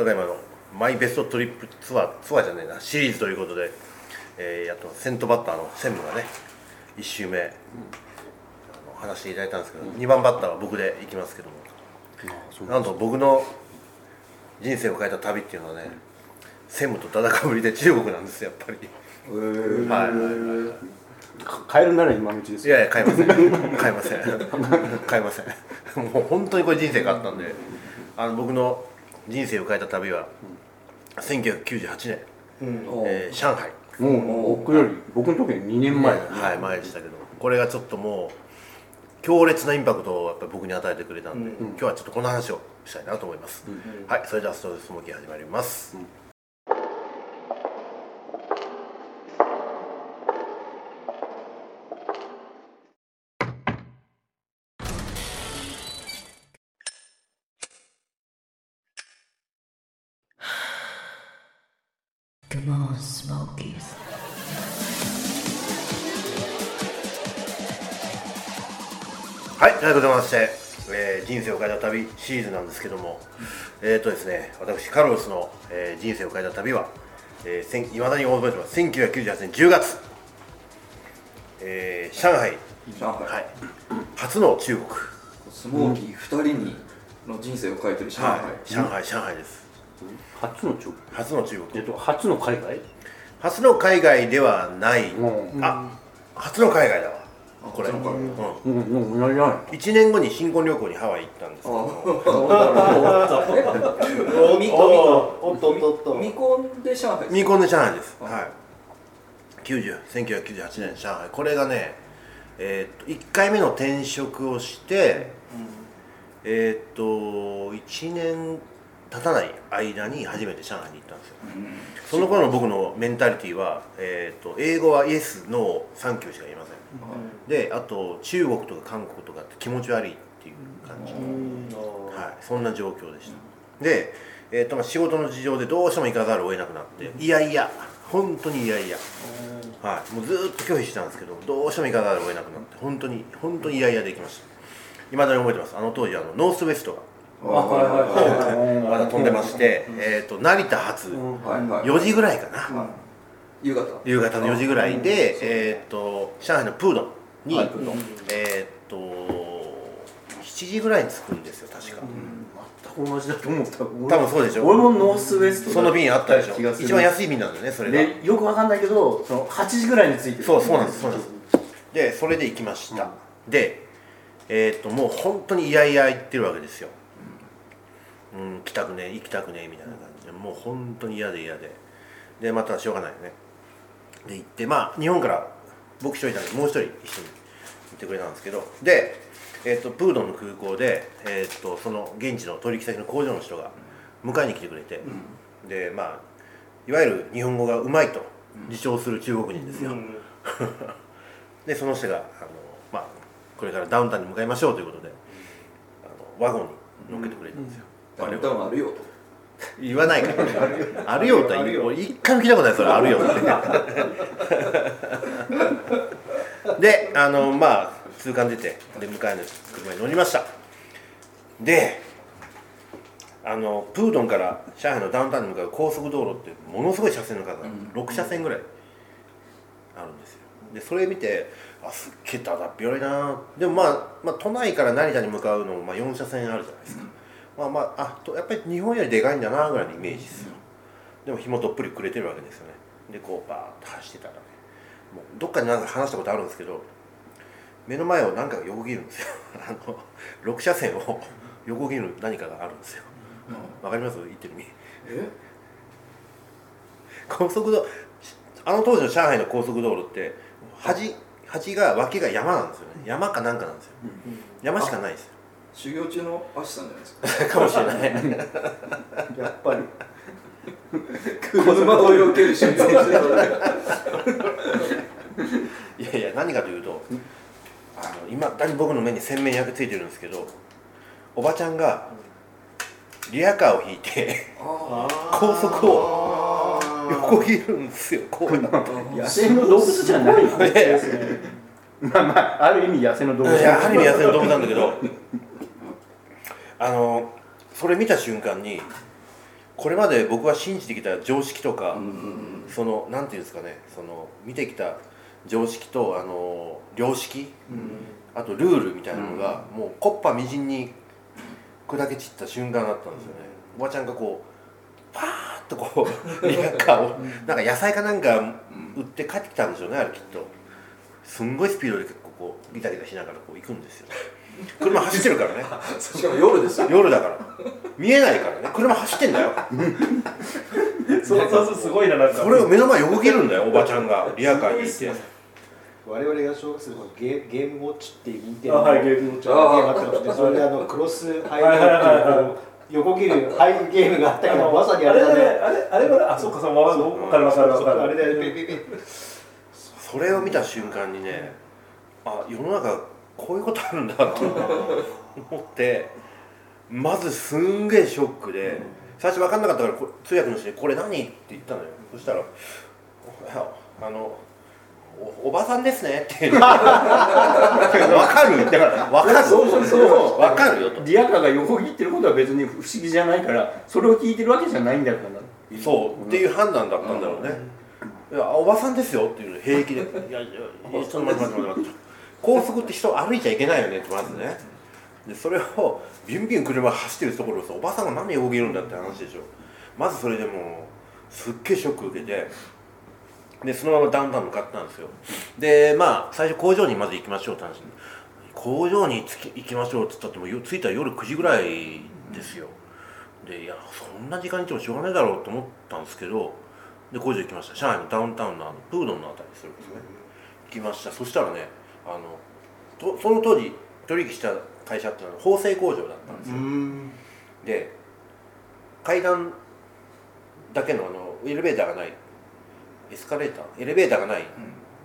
ただいまのマイベストトリップツアーツアーじゃないなシリーズということで、えー、やっと先頭バッターの専務がね1周目、あの話していただいたんですけど、2番バッターは僕で行きますけども。なんと僕の人生を変えた旅っていうのはね専務とだだかぶりで中国なんですよやっぱり。えー。はい。はえるなら今のうちですいやいや買いません。買いません。買いません。もう本当にこれ人生変わったんであの僕の人生を変えた旅は1998年、おえー上海。もう僕より僕の時に2年前。だねはい前でしたけどこれがちょっともう強烈なインパクトをやっぱり僕に与えてくれたんで、今日はちょっとこの話をしたいなと思います、はいそれではストレススモーキー始まります、Come on, Smokies. はい、ということでございまして、えー人生を変えた旅シリーズなんですけども、えっ、とですね、私、カルロスの、えー人生を変えた旅は、えー、いまだに覚えてます、1998年10月、えー上海、上海。はい、初の中国、スモーキー2人にの人生を変えてる上海、はい、上海、上海です、初の中国？初の中国、えっと初の海外？初の海外ではない、うん。あ初の海外だわ、これ、うん、うん。うん。何何1年後に新婚旅行にハワイ行ったん。ですけどおみこおっとおっとおっとみこん。で上海未婚で上海です、はいはい90 1998年上海これがねえーっと1回目の転職をして、えーっと1年経たない間に初めて上海に行ったんですよ、その頃の僕のメンタリティーは、えーっと英語はイエスノーサンキューしか言いません、であと中国とか韓国とかって気持ち悪いっていう感じ、はい、そんな状況でした、で、えーとまあ、仕事の事情でどうしても行かざるを得なくなって、いやいや。本当にいやいや、はい、もうずーっと拒否してたんですけどどうしても行かざるを得なくなって本当に本当にいやいやで行きました。いまだに覚えてます。あの当時あのノースウェストがまだ飛んでまして、えー、と成田発はいはい。4時ぐらいかな、はい夕方。夕方の4時ぐらいで、えー、と上海のプードンに、えっ、と7時ぐらいに着くんですよ確か、全く同じだと思った。多分そうでしょ俺もノースウェストその便あったでしょ。一番安い便なんだよねそれが。でよくわかんないけどその8時ぐらいについてる。そうそうなんですそうなんです。でそれで行きました、でえっ、ともう本当にいやいや言ってるわけですようん、行きたくねえ行きたくねえみたいな感じでもう本当に嫌で嫌で。でまたしょうがないよね。で行ってまあ日本から僕一人だけもう一人一緒に行ってくれたんですけど。で、えー、とプードンの空港で、えー、とその現地の取引先の工場の人が迎えに来てくれて、でまあいわゆる日本語がうまいと自称する中国人ですよ、でその人があの、まあ、これからダウンタウンに向かいましょうということであのワゴンに乗っけてくれたんですよ、ダウンタウンあるよと。言わないからあるよ。とは言う。俺一回も聞いたことないそれ。あるよって。であのまあ通関出てで迎えの車に乗りました。であのプードンから上海のダウンタウンに向かう高速道路ってものすごい車線の数が6車線ぐらいあるんですよ。でそれ見てあすっげえだだっ広いな。でもまあ、まあ、都内から成田に向かうのもまあ4車線あるじゃないですか、まあまああとやっぱり日本よりでかいんだなぐらいのイメージですよ。でも紐どっぷりくれてるわけですよね。でこうバーッと走ってたらね。もうどっかでなんか話したことあるんですけど目の前を何かが横切るんですよ。あの6車線を 横切る何かがあるんですよ。わかります？言ってる意味。え？高速道あの当時の上海の高速道路って端端が脇が山なんですよね。山かなんかなんですよ。山しかないですよ修行中のアシさんじゃないですか。かもしれない。やっぱり。車を避ける瞬間いやいや何かというとあの今だに僕の目に鮮明に焼き付いてるんですけどおばちゃんがリアカーを引いてあ高速を横切るんですよこうなって。野生の動物じゃないのいやいや。まあまあある意味野生の動物。いやある意味野生の動物なんだけどあのそれ見た瞬間にこれまで僕は信じてきた常識とか、うんうんそのなんていうんですかねその見てきた常識とあの良識あとルールみたいなのが、もうコッパみじんに砕け散った瞬間だったんですよね、おばちゃんがこうパーッとこう リヤカーをなんか野菜かなんか売って帰ってきたんでしょうねあれきっと。すんごいスピードで結構こうギタギタしながらこう行くんですよ車走ってるからね。しかも夜ですよ。夜だから。見えないからね。車走ってんだよ。そうそうそうすごいななんか。それを目の前横切るんだよおばちゃんがリヤカーに。我々が小学生の頃ゲーゲームウォッチっていう任天堂。あはいゲームウォッチ。ゲームあったかもしれないそれであのクロスハイラっていう横切るハイゲームがあったけどまさにあれだね。あれあれあれはあそうかそうわかるわかるわかるあれだよね。それを見た瞬間にねあ世の中こういうことあるんだと思ってまずすんげえショックで最初分かんなかったからこ通訳の人に「これ何?」って言ったのよ。そしたら「いやあのおおばさんですね」っていう分かる？だから分かる。そうそう分かるよと。リアカーが横切ってることは別に不思議じゃないからそれを聞いてるわけじゃないんだから。そう。っていう判断だったんだろうね、いやおばさんですよ。っていうの平気で「いやいやいやちょっと待って待って待って待って高速って人歩いちゃいけないよね」ってまずね。でそれをビュンビュン車走ってるところをさおばさんが何で横切るんだって話でしょ。まずそれでもうすっげえショック受けてでそのままダウンタウン向かったんですよ。でまあ最初工場にまず行きましょうって話工場に行きましょうって言ったってもよ着いたら夜9時ぐらいですよ。でいやそんな時間にいてもしょうがないだろうと思ったんですけどで工場行きました。上海のダウンタウンのあのプードンのあたりそれですね。行きました。そしたらねあのとその当時取引した会社っていうのは縫製工場だったんですよ、で階段だけのあのエレベーターがないエスカレーターエレベーターがない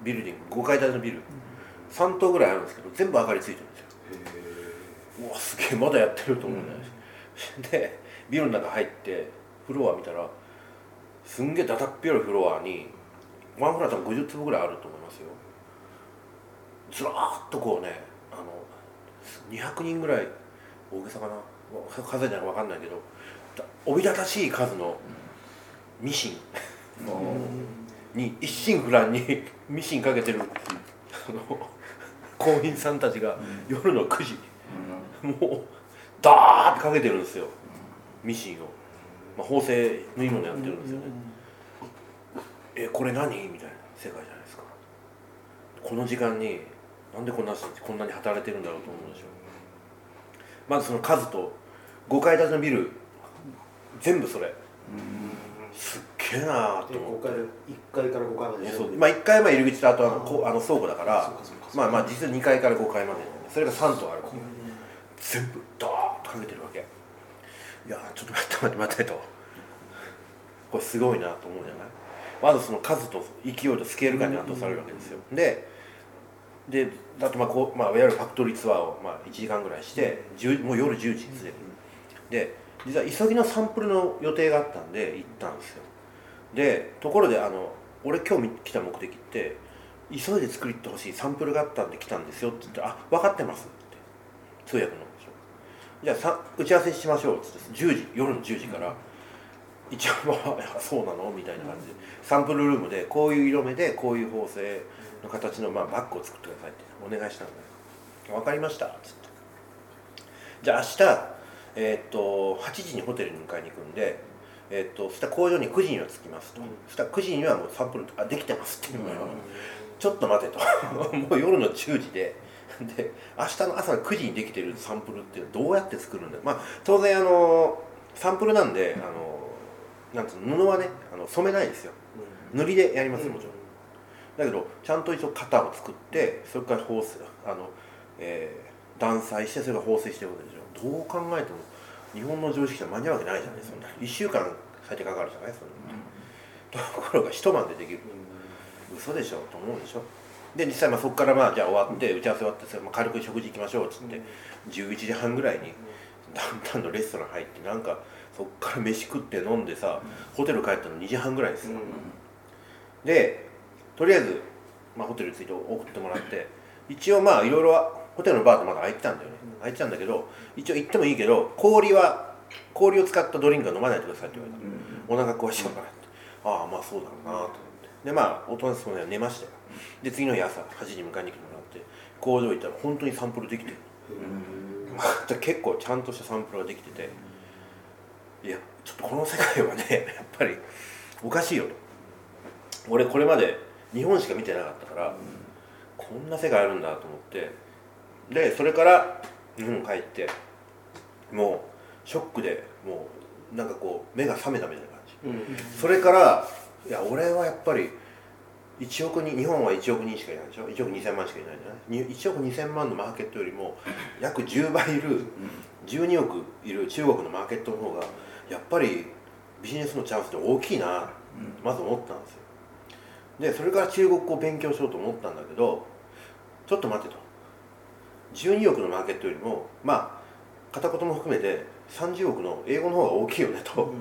ビルディング5階建てのビル。3棟ぐらいあるんですけど全部明かりついてるんですよ。うわすげえまだやってると思うんだよ、でビルの中入ってフロア見たらすんげえだだっ広いフロアにワンフロア多分50坪ぐらいあるとずらーっとこうねあの200人ぐらい大げさかな？数えたら分かんないけどだおびただしい数のミシン。に一心不乱に ミシンかけてるあの工員さんたちが夜の9時。もうダーってかけてるんですよ。ミシンを、まあ、縫製縫い物やってるんですよね、えこれ何？みたいな世界じゃないですか。この時間になんでこんな人こんなに働いてるんだろうと思うでしょまずその数と5階建てのビル全部それ。すっげえなーとで思っ5階で1階から5階まで。そう。まあ、1階は入り口とあとあのあの倉庫だからまあまあ実は2階から5階までそれが3棟ある全部ドーッとかけてるわけ。いやーちょっと待って待って待ってと。これすごいなと思うじゃない？まずその数と勢いとスケール感に圧倒されるわけですよ。でであとまあこう、まあ、いわゆるファクトリーツアーをまあ1時間ぐらいして10もう夜10時すでにで実は急ぎのサンプルの予定があったんで行ったんですよ。でところであの俺今日来た目的って急いで作りってほしいサンプルがあったんで来たんですよって言って「あ分かってます」って。通訳の人。じゃあさ打ち合わせしましょうっつって10時夜の10時から一応まあ そうなのみたいな感じでサンプルルームでこういう色目でこういう縫製の形のまあバッグを作ってくださいってお願いしたんだよ分かりましたっつって。じゃあ明日えーっと8時にホテルに迎えに行くんでえーっとそしたら工場に9時には着きますと、そしたら9時にはもうサンプルあできてますっていうのよ、ちょっと待てと。もう夜の10時で。で明日の朝の9時にできてるサンプルってどうやって作るんだ？まあ当然あのサンプルなんであのなんつうの布はねあの染めないですよ。塗りでやりますよもちろん、だけどちゃんと一応型を作ってそれから縫製あの、えー断裁してそれが縫製してるわけでしょどう考えても日本の常識じゃ間に合うわけないじゃないそんな1週間最低かかるじゃないそんな、ところが一晩でできる、嘘でしょ。と思うでしょ。で実際まあそこからまあじゃあ終わって打ち合わせ終わってそれまあ軽く食事行きましょうっつって、11時半ぐらいにダウンタウンのレストラン入ってなんかそこから飯食って飲んでさ、ホテル帰ったの2時半ぐらいですよ、でとりあえず、まあ、ホテルに着いて送ってもらって一応まあいろいろホテルのバーってまだ開いてたんだよね。開いてたんだけど一応行ってもいいけど氷は氷を使ったドリンクは飲まないでくださいって言われた。の、お腹壊しちゃうからって。ああまあそうだろうなと思って。でまあおとなしく寝ましたよ。で次の日朝8時に迎えに来てもらって工場行ったら本当にサンプルできてる。また結構ちゃんとしたサンプルができてて。いやちょっとこの世界はねやっぱりおかしいよと。俺これまで日本しか見てなかったから、こんな世界あるんだと思ってでそれから日本帰ってもうショックでもうなんかこう目が覚めたみたいな感じ、それからいや俺はやっぱり1億人日本は1億人しかいないでしょ？1億2000万しかいないじゃない？に1億2000万のマーケットよりも約10倍いる12億いる中国のマーケットの方がやっぱりビジネスのチャンスって大きいなまず思ったんですよでそれから中国語を勉強しようと思ったんだけどちょっと待ってと。12億のマーケットよりもまあ片言も含めて30億の英語の方が大きいよねと、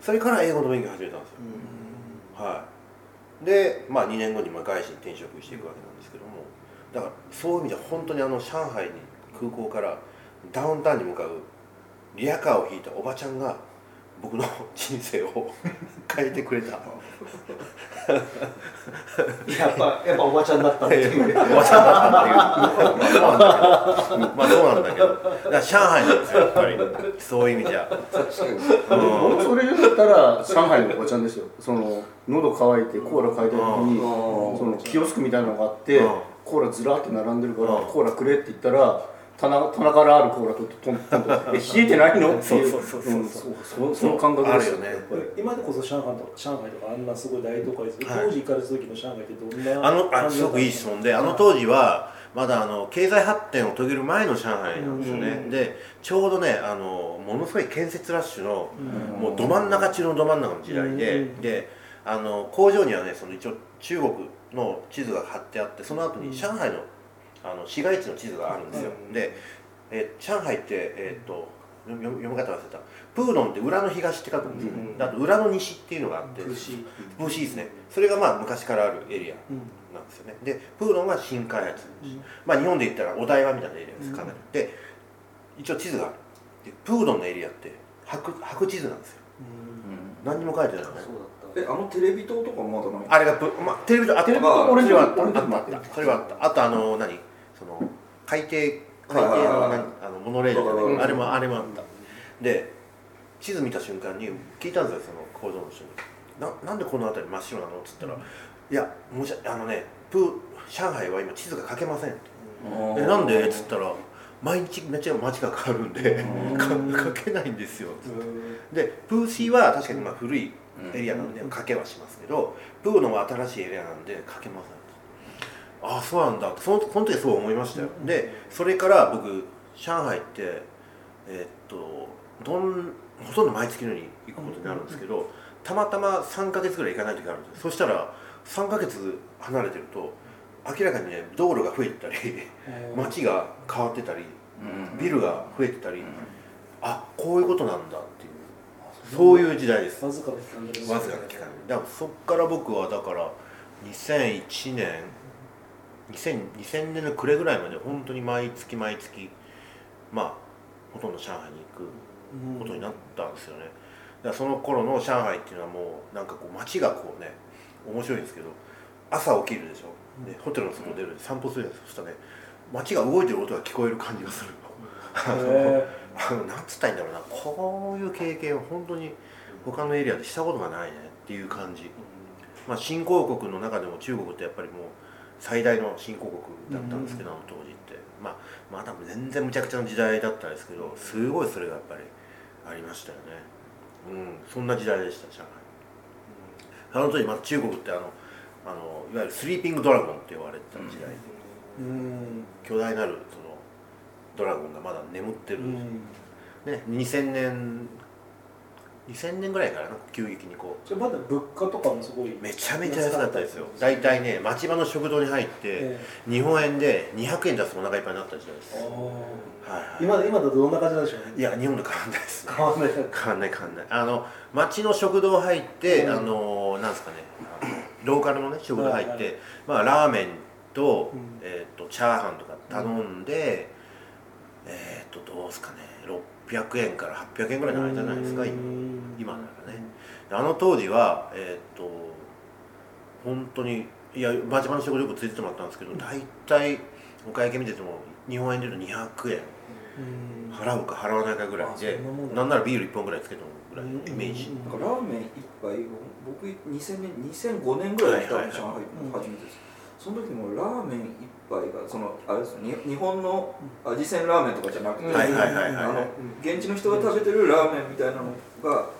それから英語の勉強を始めたんですよ、はい。でまあ2年後にまあ外資に転職していくわけなんですけども。だからそういう意味では本当にあの上海に空港からダウンタウンに向かうリアカーを引いたおばちゃんが僕の人生を 変えてくれたやっぱやっぱおばちゃんだったっていうおばちゃんだったっていう。まあそうなんだけどまあだけどだから上海なんですよやっぱりそういう意味じゃうんそれ言ったら上海のおばちゃんですよその喉乾いてコーラ買いたい時にうんそのキオスクみたいなのがあってうんコーラずらーって並んでるからうんコーラくれって言ったら棚棚からあるコーラとトントントンえ冷えてないの？っていうそうそう。そうそう。うん。そうそその感覚です。あるよね今でこそ上海と上海とかあんなすごい大都会ですけど、はい。当時行かれた時の上海ってどんなあのあすごくいい質問であの当時はまだあの経済発展を遂げる前の上海なんですよね、うん。でちょうどねあのものすごい建設ラッシュの、うん。もうど真ん中中のど真ん中の時代で、うん。であの工場にはねその一応中国の地図が貼ってあってその後に上海のあの市街地の地図があるんですよ、うんで、えー上海ってえーっと読み読み方忘れた。プードンって裏の東って書くんですよ、うんであと裏の西っていうのがあって。風刺ブー。シーですね。それがまあ昔からあるエリアうんなんですよね。でプードンは新開発、うん。まあ日本で言ったらお台場みたいなエリアです。うん。かなり、で一応地図があるでプードンのエリアって白白地図なんですよ。何にも書いてないのねえあのテレビ塔とかまだないあれがプ、まあ、テレビとあテレビあと俺それはあった。あったそれはあった。あとあの何？その海底海底のあのモノレールじゃないうん。あれもあれもあった。で地図見た瞬間に聞いたんですよその工場の人にななんでこの辺り真っ白なの？っつったら、いやもしあのねプー上海は今地図が書けませんってえなんで？っつったら毎日めっちゃ街が変わるんでか書けないんですよ。でプーシーは確かにまあ古いエリアなんで書けはしますけどプーのは新しいエリアなんで書けませんああそうなんだ。そのその時そう思いましたよ。でそれから僕上海ってえーっとどんほとんど毎月のように行くことになるんですけどたまたま3ヶ月ぐらい行かない時があるんですそしたら3ヶ月離れてると明らかにね道路が増えてたり街が変わってたりビルが増えてたり、あこういうことなんだっていうそういう時代です。わずかな期間でわずかな期間。でだからそっから僕はだから2001年 2000, 2000年の暮れぐらいまで本当に毎月毎月まあほとんど上海に行くことになったんですよね。だからその頃の上海っていうのはもうなんかこう街がこうね面白いんですけど朝起きるでしょ。でホテルの外出るで散歩するじゃないですか。そしたらね街が動いてる音が聞こえる感じがするあのなんつったらいいんだろうな。こういう経験は本当に他のエリアでしたことがないねっていう感じ、まあ、新興国の中でも中国ってやっぱりもう最大の新興国だったんですけど、あの当時って。まあまだ全然むちゃくちゃな時代だったんですけどすごいそれがやっぱりありましたよね。うん。そんな時代でした上海、あの当時また中国ってあのあのいわゆるスリーピングドラゴンって呼ばれてた時代で、うん。巨大なるそのドラゴンがまだ眠ってる、うん。ね、2000年2000年ぐらいからな急激にこじゃあまだ物価とかもすごいうめちゃめちゃ安かったですよ。大体ね町場の食堂に入ってえ日本円で200円出すとお腹いっぱいになった時代です。えはいはい。今今だとどんな感じなんでしょうね？いや日本と変わんないですね。変わんない。変わんない変わんない。あの町の食堂入って、うんあのなんですかねローカルのね食堂入って、はいはい。まあラーメンと,、うん。えー、とチャーハンとか頼んで、えっ、とどうですかね600円から800円ぐらいの間じゃないですか今ならね。であの当時はえーっと本当にいや真島の食よくついててもらったんですけど大体お会計見てても日本円で言うと200円。うん。払うか払わないかぐらいでなもんだ。ならビール1本ぐらいつけてもぐらいのイメージ。ラーメン一杯僕2000年2005年ぐらいに来たはいはいの上海うん初めてですその時もラーメン一杯がそのあれです日本の味仙ラーメンとかじゃなくて、はいはいはいはい。あの現地の人が食べてるラーメンみたいなのが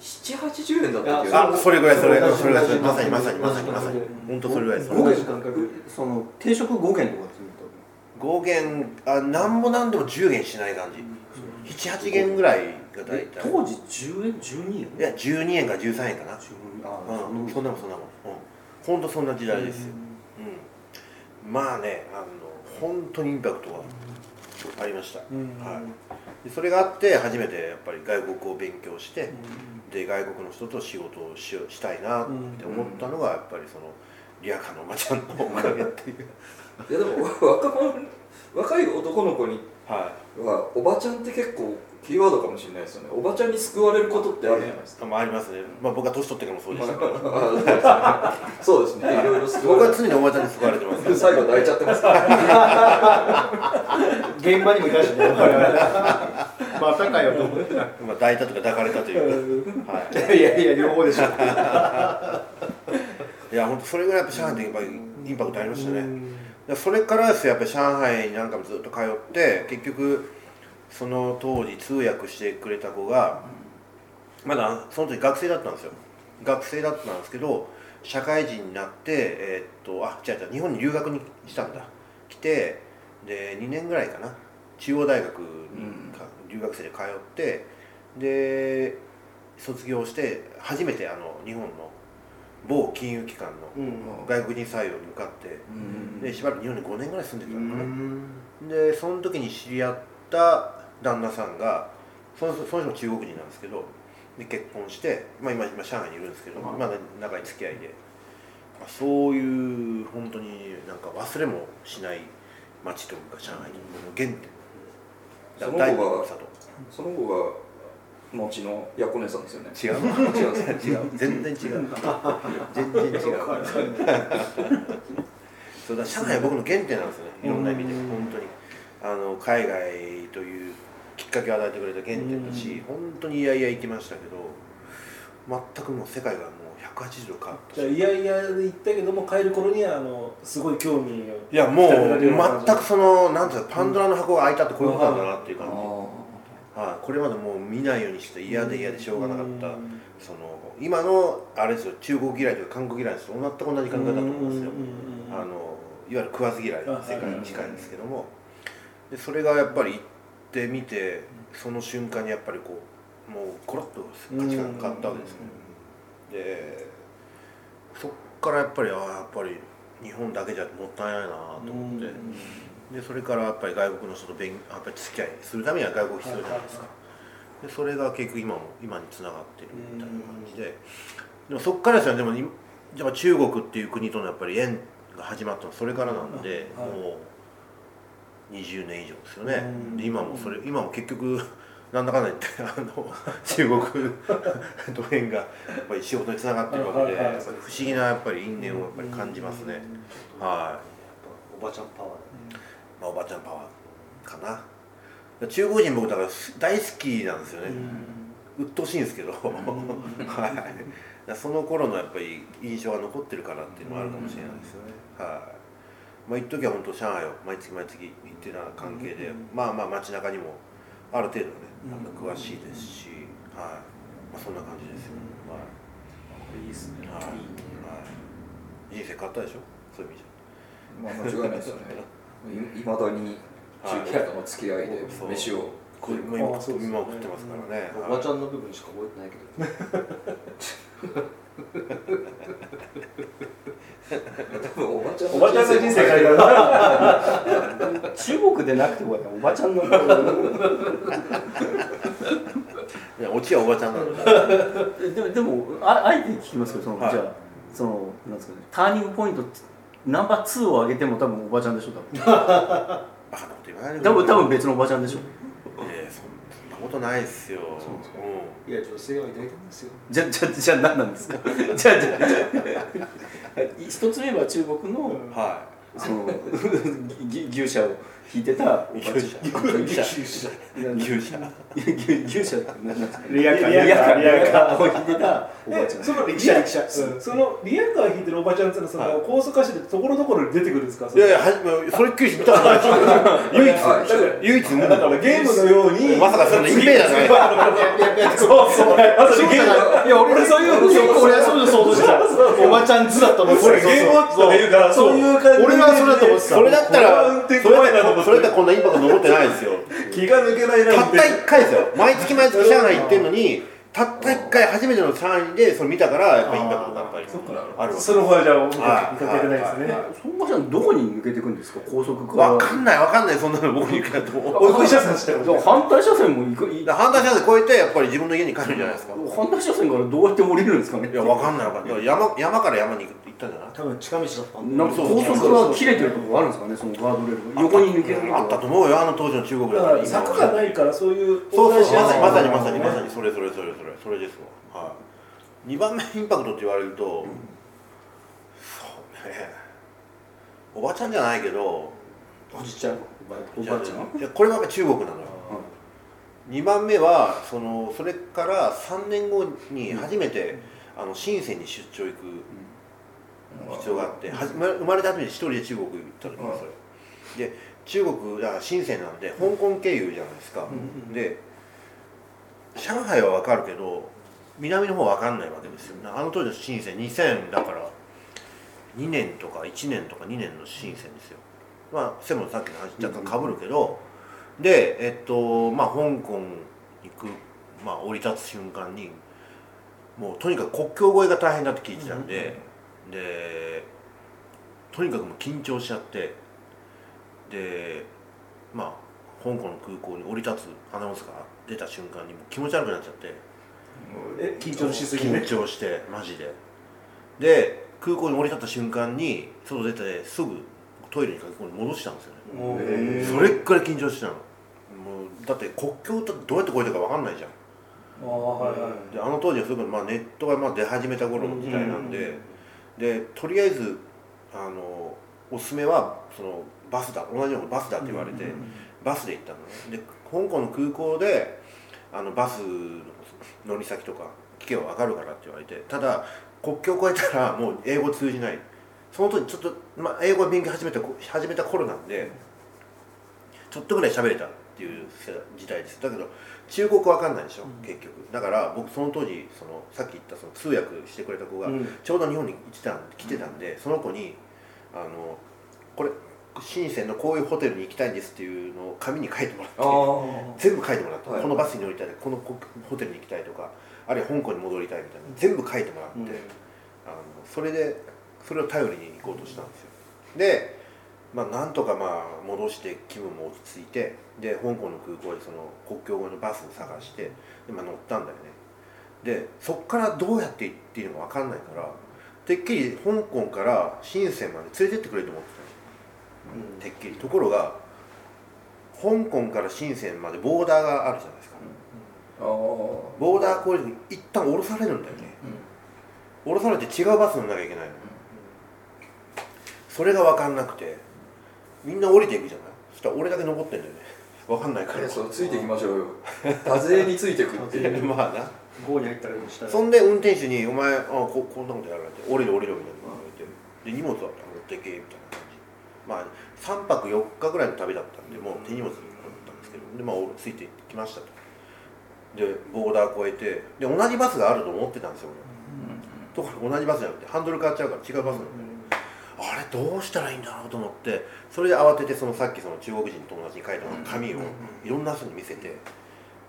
780円だったっていういやあそれぐらいそれ同じそれぐらいまさにまさにまさにまさに。本当それぐらいです。その定食5元とかする5元あなんもなんでも10元しない感じ。78元ぐらいがと大体。当時10円12円？いや12円か13円かな。ああうん、そんなもん。そんなもん、うん、ほん。とそんな時代ですよ、うん、まあねあの本当にインパクトがありました、うん。はい、でそれがあって初めてやっぱり外国を勉強して、で外国の人と仕事をしようしたいなって思ったのがやっぱりそのリアカのおばちゃんのおかげっていう。いやでも若者若い男の子にははおばちゃんって結構キーワードかもしれないですよね。おばちゃんに救われることってあるじゃないですか。い、まあ、ありますね、まあ、僕は年取ってからもそうでしたけどあそうですね。いろいろ救われる。僕は常におばちゃんに救われてます。から最後抱いちゃってますから現場にもいたしね。我 々またかよと思ってまあ、抱いたとか抱かれたというか、はい、いやいや両方でしょ。いや本当それぐらいやっぱ上海ってやっぱりインパクトありましたね、でそれからですよやっぱり上海になんかもずっと通って結局その当時通訳してくれた子がまだその時学生だったんですよ。学生だったんですけど社会人になってえーっとあ違う違う日本に留学にしたんだ。来てで2年ぐらいかな。中央大学にか留学生で通ってで卒業して初めてあの日本の某金融機関の外国人採用に向かってでしばらく日本に5年ぐらい住んでたのかな。でその時に知り合った旦那さんがそのその人も中国人なんですけどで結婚して、まあ、今今上海にいるんですけど、まだ長い付き合いで、まあ、そういう本当になんか忘れもしない街というか上海の原点。その子がその子が後のヤコネさんですよね。違う？違う。違う。全然違う。全然違う そうだ上海は僕の原点なんですよね。いろんな意味で本当に。あの海外というかけを与えてくれた原点だし本当にいやいや行きましたけど全くもう世界がもう180度変わったいやいやで言ったけども帰る頃にはあのすごい興味をいやもう全くそのなんていうかパンドラの箱が開いたってこういうことなんだなっていう感じ、あはい、これまでもう見ないようにして嫌で嫌でしょうがなかった。うん。その今のあれですよ中国嫌いとか韓国嫌いですと全く同じ考えだと思うんですよ。うんあのいわゆる食わず嫌いの世界に近いんですけども。でそれがやっぱり行ってみてその瞬間にやっぱりこうもうコロッと価値観が変わったわけですね。でそっからやっぱりああやっぱり日本だけじゃもったいないなと思って。でそれからやっぱり外国の人と勉やっぱり付き合いするためには外国必要じゃないですか。でそれが結局今も今につながってるみたいな感じで。でもそっからですよね。でもいやっぱ中国っていう国とのやっぱり縁が始まったのはそれからなんで、はい。もう20年以上ですよね、うん。で今もそれ今も結局なんだかんだ言って あの中国 と縁がやっぱり仕事につながってるわけで、不思議なやっぱり因縁をやっぱり感じますね、はおばちゃんパワー。い、まあ、おばちゃんパワーかな。中国人僕だから大好きなんですよね、鬱陶しいんですけど、はい、その頃のやっぱり印象が残ってるからっていうのもあるかもしれないですよね、はいまあ一時は本当上海を毎月毎月行ってた関係で、まあまあ街中にもある程度ねなんか詳しいですし、はい。まあ、そんな感じですよ、はい。いいっすね。はい。はい、人生変わったでしょ？そういう意味じまあ間違いないですよね。いいまだに中国との付き合いで飯を。ゃこれも今あそうですね。今送ってますからね、おばちゃんの部分しか覚えてないけど おばちゃんおばちゃんの人生変えた中国でなくてもおばちゃんのいやオチはおばちゃん。なのででもでもああえて聞きますけど。その、はいじゃあそのなんですかね。ターニングポイントナンバー2を上げても多分おばちゃんでしょ多分。バカなこと言わないでくれ多分多分別のおばちゃんでしょええことないっすよ。そうですか。ういや女性はいないと思うんですよ。じゃじゃじゃあ何なんですか？じゃあじゃ一つ目は中国のん。はそのぎ牛車を引いてた？おばちゃん牛車牛車牛車牛牛車って何なんですかリアカー。リアカー。リアカー。を引いてたおばちゃんえその力車力車うんそのリアカー。引いてるおばちゃんってのはその、はい高速ところどころに出てくるんですかいいやいやはじそれっきり見たことないですよ唯一はい唯一だからゲー。ムのようにまさかそんなイメー。ジじゃないいやいやそうそうまさにゲー。ムいや俺そういう俺はそういうの想像してたおばちゃん図だと思ってたこれゲー。ムウォッチとか言うからそういう感じで俺はそれだと思ってたそれだったら運転それ怖いなとそれだったらこんなインパクト残ってないですよ。気が抜けないなたった1回ですよ毎月毎月上海行ってんのにたった1回初めての上海でそれ見たからやっぱインパクトがやっぱり。あるわその方はじゃあ見はいかけてないですね。その場所はどこに抜けていくんですか？高速か。らわかんないわかんないそんなの僕に行くやと追い越し車線してる反対車線も行く反対車線越えてやっぱり自分の家に帰るんじゃないですか反対車線からどうやって降りるんですかねいやわかんないわかんない山山から山に行く行ったんじゃない？多分近道だったんなんか高速が切れてるところがあるんですかねそのガードレールが横に抜けるところあったと思うよあの当時の中国だから坂がないからそういうそうそうまさにまさに横まさにまさにそれそれそれそれ。それですわ。はい。2番目インパクトって言われると、そうね。おばちゃんじゃないけどおじちゃん？おばあちゃん？いやこれは中国なのよ。2番目はそのそれから3年後に初めて、あの深センに出張行く必要があって、は生まれた後に一人で中国行った時にそれ、で中国だから深センなんで香港経由じゃないですか、で上海は分かるけど南の方は分かんないわけですよ。あの当時の深セン2000だから2年とか1年とか2年の深センですよ。まあセブンさっきの話若干かぶるけど、でえっとまあ香港に行く、まあ、降り立つ瞬間にもうとにかく国境越えが大変だって聞いてたんで、でとにかくもう緊張しちゃってでまあ香港の空港に降り立つアナウンスが出た瞬間にもう気持ち悪くなっちゃってえ緊張しすぎね。緊張してマジで。で空港に降り立った瞬間に外出てすぐトイレに駆け込んで戻したんですよね。それっくらい緊張してたの。もうだって国境ってどうやって越えたか分かんないじゃん。ああはいはい。であの当時はすごく、まあ、ネットがまあ出始めた頃の時代なんで、でとりあえずあのおすすめはそのバスだ同じようなバスだって言われて、バスで行ったのね。で香港の空港であのバスの乗り先とか聞けば分かるからって言われてただ国境を越えたらもう英語通じない。その時ちょっと、まあ、英語を勉強始めた始めた頃なんでちょっとぐらい喋れたっていう時代です。だけど中国わかんないでしょ、結局。だから僕その当時そのさっき言ったその通訳してくれた子がうん。ちょうど日本に来てたん来てたん。で、その子にあのこれ深センのこういうホテルに行きたいんですっていうのを紙に書いてもらってあ全部書いてもらった、はい。このバスに乗りたいこのこホテルに行きたいとかあるいは香港に戻りたいみたいな全部書いてもらって、うん。あのそれでそれを頼りに行こうとしたんですよ。でまあなんとかまあ戻して気分も落ち着いてで香港の空港でその国境越えのバスを探してで、まあ、乗ったんだよね。でそっからどうやって行っていいのか分かんないからてっきり香港から深センまで連れてってくれると思ってたの。てっきり。ところが香港から深センまでボーダーがあるじゃないですか、ああボーダー越えるに一旦降ろされるんだよね、降ろされて違うバス乗んなきゃいけないの、それが分かんなくてみんな降りていくじゃない。そしたら俺だけ残ってんだよね。分かんないから。えそうついていきましょうよ。多勢についてくっていう。まあな。郷に入ったりもしたらそんで運転手に「お前あここんなことやられて降りる降りる」みたいな言われて。で荷物は持ってけみたいな感じ。まあ3泊4日ぐらいの旅だったんでもう手荷物だったんですけどでまあ俺ついてきましたと。でボーダー越えてで同じバスがあると思ってたんですよ俺、ところが同じバスじゃなくてハンドル変わっちゃうから違うバスなの、あれどうしたらいいんだろうと思ってそれで慌ててそのさっきその中国人の友達に書いた紙をいろんな人に見せて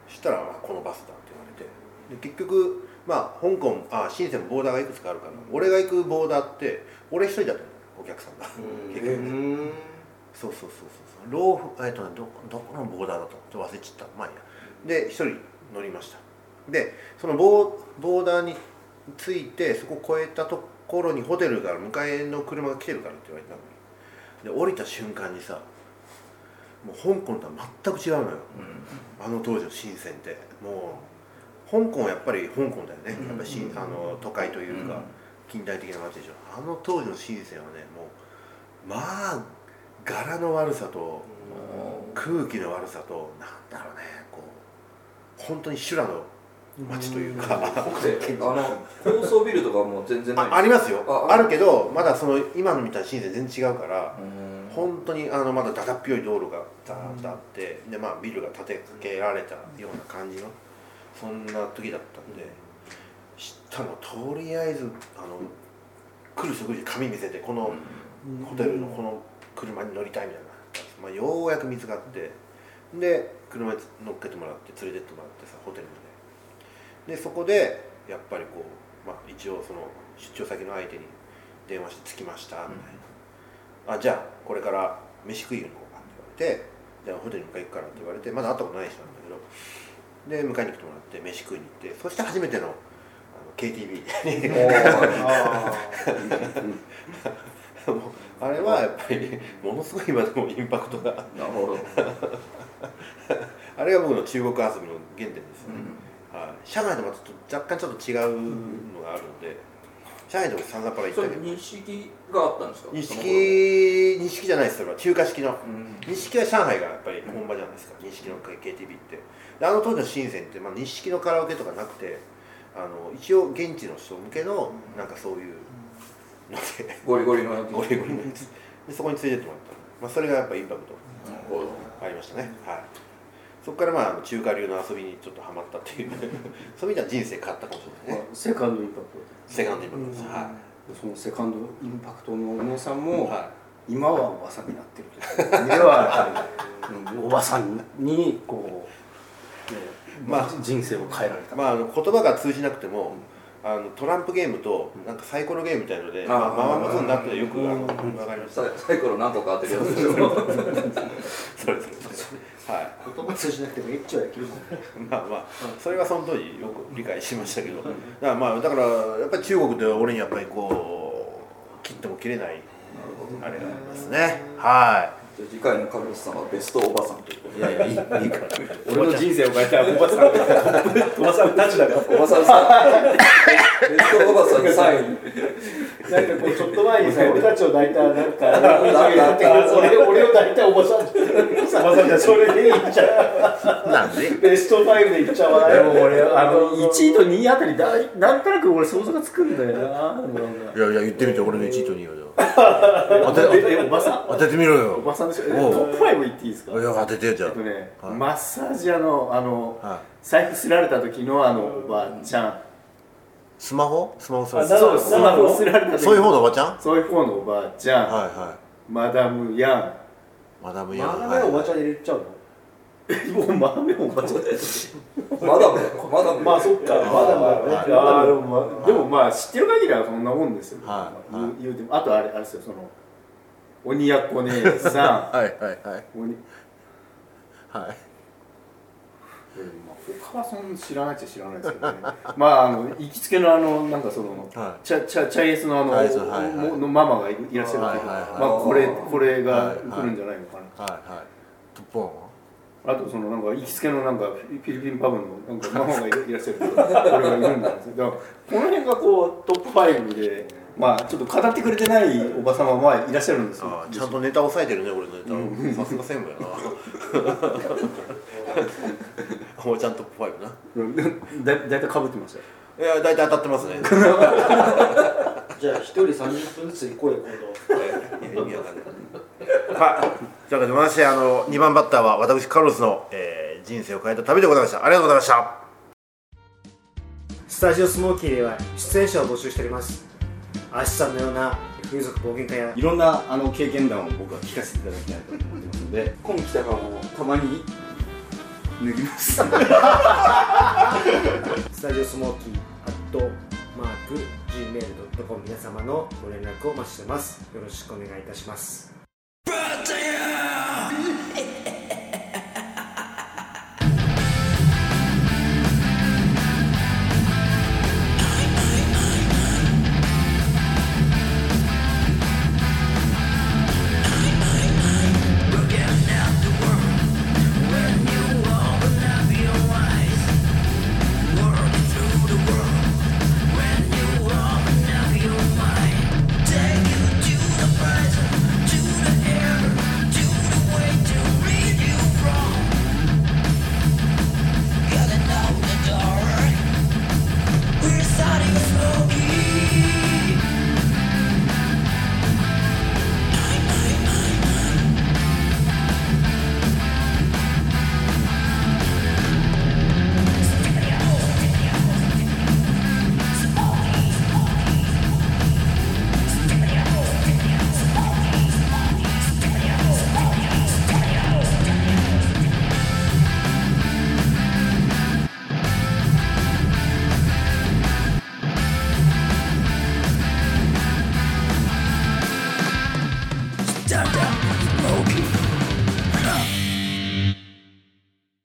そしたらまあこのバスだって言われてで結局まあ香港あ深センボーダーがいくつかあるから俺が行くボーダーって俺一人だったのお客さんが。結局そうそうそうそうローフえっとねどどこのボーダーだとちょっと忘れちゃった。まあいいや。で一人乗りました。でそのボーボーダーに着いてそこを越えたところにホテルが迎えの車が来てるからって言われたのに。で降りた瞬間にさもう香港とは全く違うのよ。あの当時の深センってもう香港はやっぱり香港だよね。やっぱあの都会というか近代的な街でしょ。あの当時の深センはねもうまあ柄の悪さと空気の悪さとなんだろうねこう本当に修羅の街というか、であの高層ビルとかも全然ない。あありますよ。あある。けどまだその今のみたいな深セン全然違うからうん。本当にあのまだだだっぴょい道路がザーッとあって、でまあビルが建てかけられたような感じのそんな時だったんで知ったのとりあえずあの来る食事紙見せてこのホテルのこの車に乗りたいみたいな、まあ、ようやく見つかってで車に乗っけてもらって連れてってもらってさホテルまででそこでやっぱりこう、まあ、一応その出張先の相手に電話して着きましたみたいな、あじゃあこれから飯食いに行こうかって言われてじゃあホテルに迎え行くからって言われてまだ会ったことない人なんだけどで迎えに来てもらって飯食いに行ってそして初めてのあの KTV あもうあれはやっぱりものすごい今でもインパクトが。あれが僕の中国遊びの原点ですよね、はい、上海とまたちょっと若干ちょっと違うのがあるので、上海でもサンザパラ行ったけど。錦があったんですか？錦錦じゃないですそれは中華式の。うん。錦は上海がやっぱり本場じゃないですか。錦の KTV って。であの当時の深センって、まあ、錦のカラオケとかなくてあの一応現地の人向けのなんかそういうので。ゴリゴリのゴリゴリのやつ。でそこに連れてってもらったの、まあ、それがやっぱインパクトありましたね。はいそこからまあ中華流の遊びにちょっとハマったっていう。そういう意味では人生変わったかもしれないね。セカンドインパクセカンドインパクト。です、はトそのセカンドインパクトのお姉さんい、も、は今はおばさんになってるというではやっぱり、う んおばさんにこう、ねまあ人生を変えられた、い、まああの言葉が通じなくても、あのトランプゲームとなんかサイコロゲームみたいので、んまあ、あーママムズになってよくあの分かりましたさサイコロ何個か当てるやつでしょ。それそれそれはい。ー言葉通じなくてもエッチはできる。もんねまあまあそれはその当時よく理解しましたけど。だからまあだからやっぱり中国で俺にやっぱりこう切っても切れないあれがありますね。はじゃあ次回の神主さんはベストおばさんということいいやいやいいいいから。俺の人生を変えたおばさん。おばさんたちだから。おばさんさんベストおばさん3位なんかこうちょっと前にさ俺たちを抱いたなんか俺俺を抱いたおばさんおばさん。じゃそれでいいんじゃん。なんでベスト5でいっちゃわない。で？も俺あの1位と2位あたりだなんとなく俺想像がつくんだよななんかいやいや言ってみて俺の1位と2位をじゃあ当て えおばさん当ててみろおよ。ばさんでしょ？えトおう。ップ5言っていいですか？いや当ててよじゃえっとね、はい。マッサージ屋のあの、あ、はい、財布すられた時のあのおばちゃん、スマホ？スマホそれあなるほど。そうスマホすられた時そういう方のおばちゃん？そういう方のおばちゃん、はいはマダムヤン。いマダムヤンおばちゃんに入れちゃうの？もうマダムおばちゃん。まだまだまあそっか。まだまだね。あーでもまあでもまあ知ってる限りはそんなもんですよ、はい。言う言うても。あとあれあれですよその鬼奴姉さ はいはいはい。ん鬼。はい。他はそんな知らないっちゃ知らないですけどね。まああの行きつけのあのなんかその、はチャチャチャイエスのあの、チャイエスはいはい。ものママがいいらっしゃるんで、はいはいはい。まあこれこれがはい来るんじゃないのかな、はいはい。トップワン。はあとそのなんか行きつけのなんかフィリピンパブのなんかママがいいらっしゃるんで これがいるんだんですよ。だからこの辺がこうトップ5でまあちょっと語ってくれてないおば様はいらっしゃるんですよ。ちゃんとネタ抑えてるね俺のネタを。さすが専務やな。おばちゃんトップ5な。うん。だだいたいかぶってました。よいや大体当たってますね。じゃあ一人30分ずつ行こうよ今度。意味わかんないはい。というわけでましてあの2番バッターは私カルロスの、えー人生を変えた旅でございました。ありがとうございました。スタジオスモーキーでは出演者を募集しております。アシさんのような風俗冒険家やいろんなあの経験談を僕は聞かせていただきたいと思ってますので今来たかもたまに脱ぎます。スタジオスモーキーアットマーク Gmail.com 皆様のご連絡をお待ちしてます。よろしくお願いいたします Birthday!